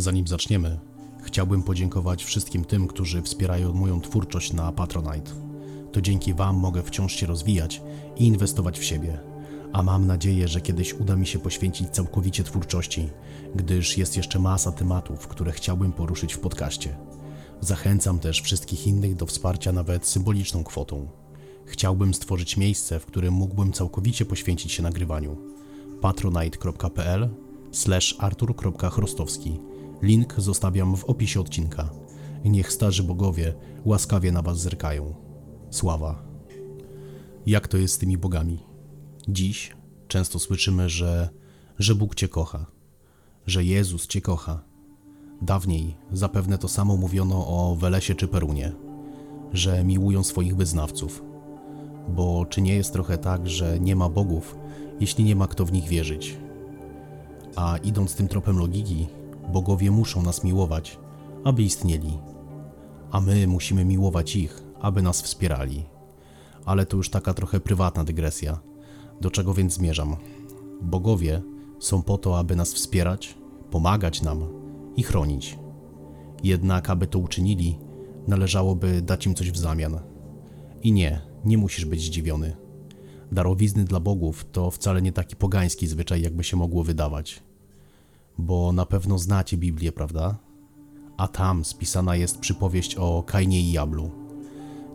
Zanim zaczniemy, chciałbym podziękować wszystkim tym, którzy wspierają moją twórczość na Patronite. To dzięki Wam mogę wciąż się rozwijać i inwestować w siebie. A mam nadzieję, że kiedyś uda mi się poświęcić całkowicie twórczości, gdyż jest jeszcze masa tematów, które chciałbym poruszyć w podcaście. Zachęcam też wszystkich innych do wsparcia nawet symboliczną kwotą. Chciałbym stworzyć miejsce, w którym mógłbym całkowicie poświęcić się nagrywaniu. patronite.pl slash artur.chrostowski Link zostawiam w opisie odcinka. Niech starzy bogowie łaskawie na was zerkają. Sława. Jak to jest z tymi bogami? Dziś często słyszymy, że, że Bóg cię kocha, że Jezus cię kocha. Dawniej zapewne to samo mówiono o Welesie czy Perunie, że miłują swoich wyznawców. Bo czy nie jest trochę tak, że nie ma bogów, jeśli nie ma kto w nich wierzyć? A idąc tym tropem logiki, bogowie muszą nas miłować, aby istnieli, a my musimy miłować ich, aby nas wspierali. Ale to już taka trochę prywatna dygresja. Do czego więc zmierzam? Bogowie są po to, aby nas wspierać, pomagać nam i chronić. Jednak, aby to uczynili, należałoby dać im coś w zamian. I nie, nie musisz być zdziwiony. Darowizny dla bogów to wcale nie taki pogański zwyczaj, jakby się mogło wydawać. Bo na pewno znacie Biblię, prawda? A tam spisana jest przypowieść o Kainie i Jablu.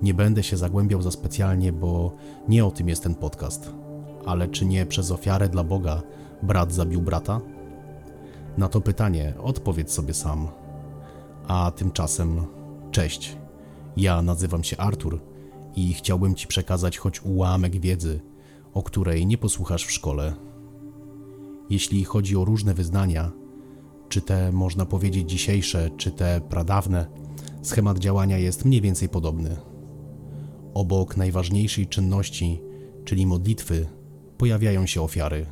Nie będę się zagłębiał za specjalnie, bo nie o tym jest ten podcast. Ale czy nie przez ofiarę dla Boga brat zabił brata? Na to pytanie odpowiedz sobie sam. A tymczasem, cześć. Ja nazywam się Artur i chciałbym Ci przekazać choć ułamek wiedzy, o której nie posłuchasz w szkole. Jeśli chodzi o różne wyznania, czy te można powiedzieć dzisiejsze, czy te pradawne, schemat działania jest mniej więcej podobny. Obok najważniejszej czynności, czyli modlitwy, pojawiają się ofiary.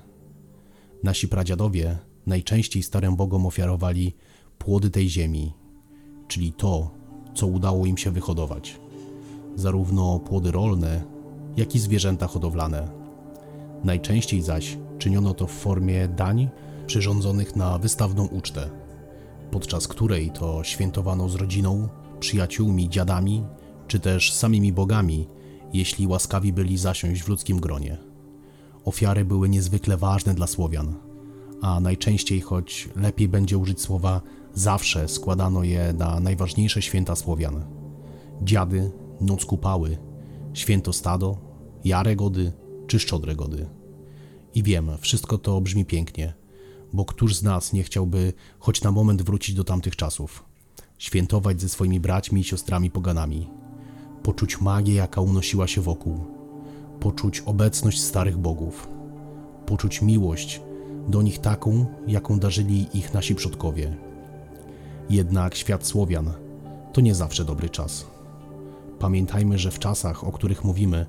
Nasi pradziadowie najczęściej starym bogom ofiarowali płody tej ziemi, czyli to, co udało im się wyhodować. Zarówno płody rolne, jak i zwierzęta hodowlane. Najczęściej zaś czyniono to w formie dań przyrządzonych na wystawną ucztę, podczas której to świętowano z rodziną, przyjaciółmi, dziadami, czy też samymi bogami, jeśli łaskawi byli zasiąść w ludzkim gronie. Ofiary były niezwykle ważne dla Słowian, a najczęściej, choć lepiej będzie użyć słowa zawsze, składano je na najważniejsze święta Słowian. Dziady, noc kupały, święto stado, jarę gody czy szczodre gody. I wiem, wszystko to brzmi pięknie, bo któż z nas nie chciałby choć na moment wrócić do tamtych czasów, świętować ze swoimi braćmi i siostrami poganami, poczuć magię, jaka unosiła się wokół, poczuć obecność starych bogów, poczuć miłość do nich taką, jaką darzyli ich nasi przodkowie. Jednak świat Słowian to nie zawsze dobry czas. Pamiętajmy, że w czasach, o których mówimy,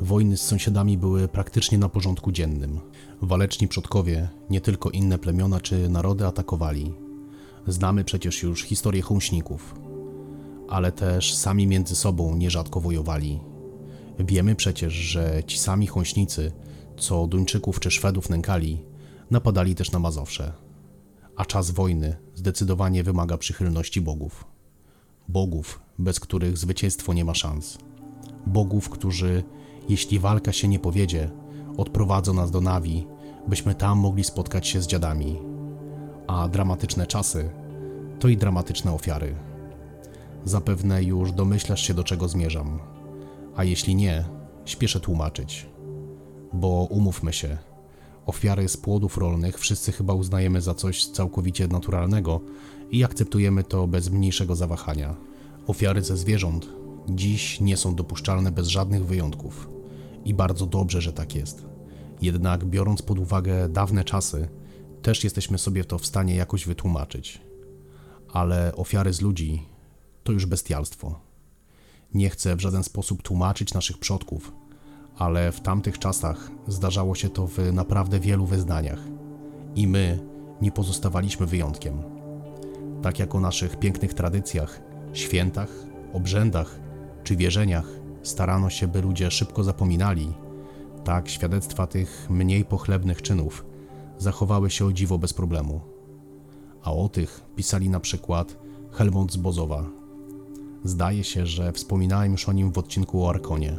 wojny z sąsiadami były praktycznie na porządku dziennym. Waleczni przodkowie nie tylko inne plemiona czy narody atakowali. Znamy przecież już historię chąśników, ale też sami między sobą nierzadko wojowali. Wiemy przecież, że ci sami chąśnicy, co Duńczyków czy Szwedów nękali, napadali też na Mazowsze. A czas wojny zdecydowanie wymaga przychylności bogów. Bogów, bez których zwycięstwo nie ma szans. Bogów, którzy, jeśli walka się nie powiedzie, odprowadzą nas do Nawi, byśmy tam mogli spotkać się z dziadami. A dramatyczne czasy to i dramatyczne ofiary. Zapewne już domyślasz się, do czego zmierzam. A jeśli nie, śpieszę tłumaczyć. Bo umówmy się, ofiary z płodów rolnych wszyscy chyba uznajemy za coś całkowicie naturalnego i akceptujemy to bez mniejszego zawahania. Ofiary ze zwierząt dziś nie są dopuszczalne bez żadnych wyjątków. I bardzo dobrze, że tak jest. Jednak biorąc pod uwagę dawne czasy, też jesteśmy sobie to w stanie jakoś wytłumaczyć. Ale ofiary z ludzi to już bestialstwo. Nie chcę w żaden sposób tłumaczyć naszych przodków, ale w tamtych czasach zdarzało się to w naprawdę wielu wyznaniach i my nie pozostawaliśmy wyjątkiem. Tak jak o naszych pięknych tradycjach, świętach, obrzędach czy wierzeniach starano się, by ludzie szybko zapominali, tak świadectwa tych mniej pochlebnych czynów zachowały się o dziwo bez problemu. a o tych pisali na przykład Helmut z Bozowa. Zdaje się, że wspominałem już o nim w odcinku o Arkonie.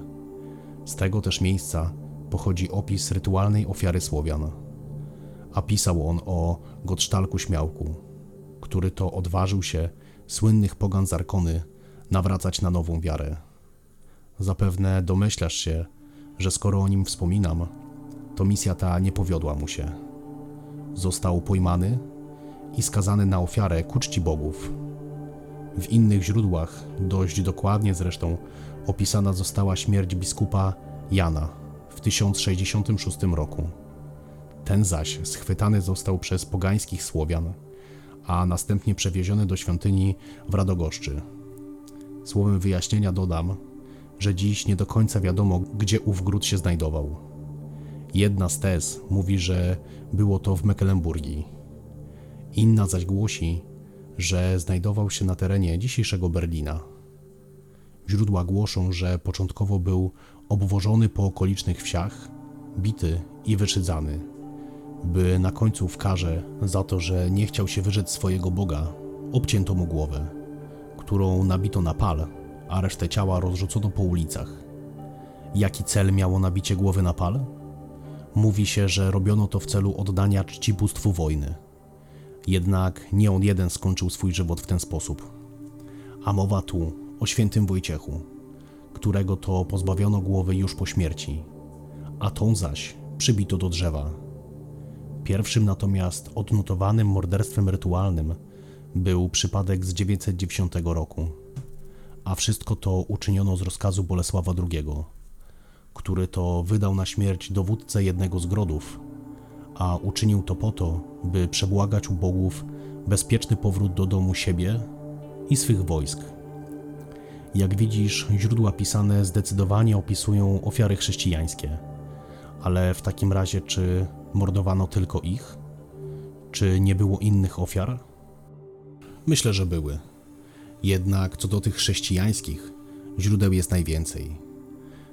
Z tego też miejsca pochodzi opis rytualnej ofiary Słowian. A pisał on o Gottsztalku Śmiałku, który to odważył się słynnych pogan z Arkony nawracać na nową wiarę. Zapewne domyślasz się, że skoro o nim wspominam, to misja ta nie powiodła mu się. Został pojmany i skazany na ofiarę ku czci bogów. W innych źródłach, dość dokładnie zresztą, opisana została śmierć biskupa Jana w 1066 roku. Ten zaś schwytany został przez pogańskich Słowian, a następnie przewieziony do świątyni w Radogoszczy. Słowem wyjaśnienia dodam, że dziś nie do końca wiadomo, gdzie ów gród się znajdował. Jedna z tez mówi, że było to w Mecklenburgii. Inna zaś głosi, że znajdował się na terenie dzisiejszego Berlina. Źródła głoszą, że początkowo był obwożony po okolicznych wsiach, bity i wyszydzany, by na końcu w karze za to, że nie chciał się wyrzec swojego Boga, obcięto mu głowę, którą nabito na pal, a resztę ciała rozrzucono po ulicach. Jaki cel miało nabicie głowy na pal? Mówi się, że robiono to w celu oddania czci bóstwu wojny. Jednak nie on jeden skończył swój żywot w ten sposób. A mowa tu o świętym Wojciechu, którego to pozbawiono głowy już po śmierci, a tą zaś przybito do drzewa. Pierwszym natomiast odnotowanym morderstwem rytualnym był przypadek z 910 roku, a wszystko to uczyniono z rozkazu Bolesława II, który to wydał na śmierć dowódcę jednego z grodów, a uczynił to po to, by przebłagać u bogów bezpieczny powrót do domu siebie i swych wojsk. Jak widzisz, źródła pisane zdecydowanie opisują ofiary chrześcijańskie. Ale w takim razie, czy mordowano tylko ich? Czy nie było innych ofiar? Myślę, że były. Jednak co do tych chrześcijańskich, źródeł jest najwięcej.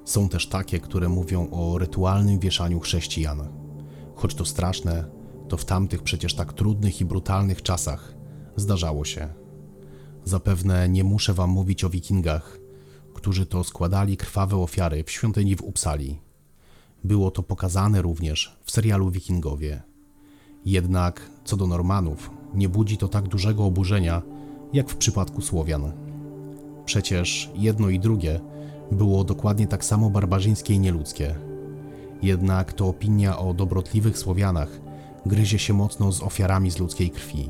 Są też takie, które mówią o rytualnym wieszaniu chrześcijan. Choć to straszne, to w tamtych przecież tak trudnych i brutalnych czasach zdarzało się. Zapewne nie muszę wam mówić o wikingach, którzy to składali krwawe ofiary w świątyni w Upsali. Było to pokazane również w serialu Wikingowie. Jednak co do Normanów, nie budzi to tak dużego oburzenia, jak w przypadku Słowian. Przecież jedno i drugie było dokładnie tak samo barbarzyńskie i nieludzkie. Jednak to opinia o dobrotliwych Słowianach gryzie się mocno z ofiarami z ludzkiej krwi.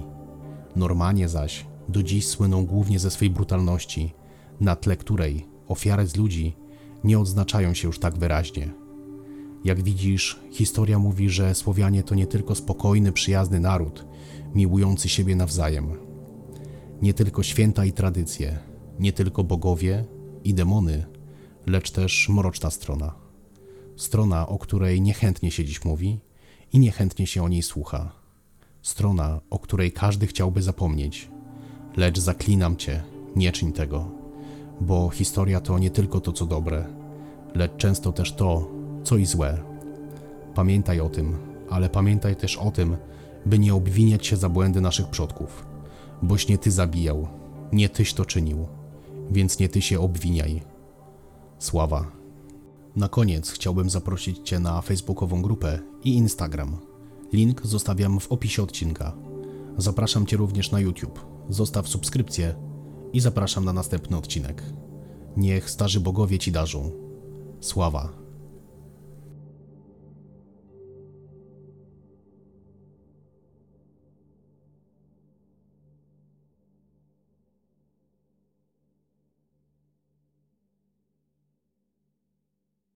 Normanie zaś do dziś słyną głównie ze swej brutalności, na tle której ofiary z ludzi nie odznaczają się już tak wyraźnie. Jak widzisz, historia mówi, że Słowianie to nie tylko spokojny, przyjazny naród, miłujący siebie nawzajem. Nie tylko święta i tradycje, nie tylko bogowie i demony, lecz też mroczna strona. Strona, o której niechętnie się dziś mówi i niechętnie się o niej słucha. Strona, o której każdy chciałby zapomnieć. Lecz zaklinam cię, nie czyń tego, bo historia to nie tylko to, co dobre, lecz często też to, co i złe. Pamiętaj o tym, ale pamiętaj też o tym, by nie obwiniać się za błędy naszych przodków, boś nie ty zabijał, nie tyś to czynił, więc nie ty się obwiniaj. Sława. Na koniec chciałbym zaprosić Cię na facebookową grupę i Instagram. Link zostawiam w opisie odcinka. Zapraszam Cię również na YouTube. Zostaw subskrypcję i zapraszam na następny odcinek. Niech starzy bogowie Ci darzą. Sława.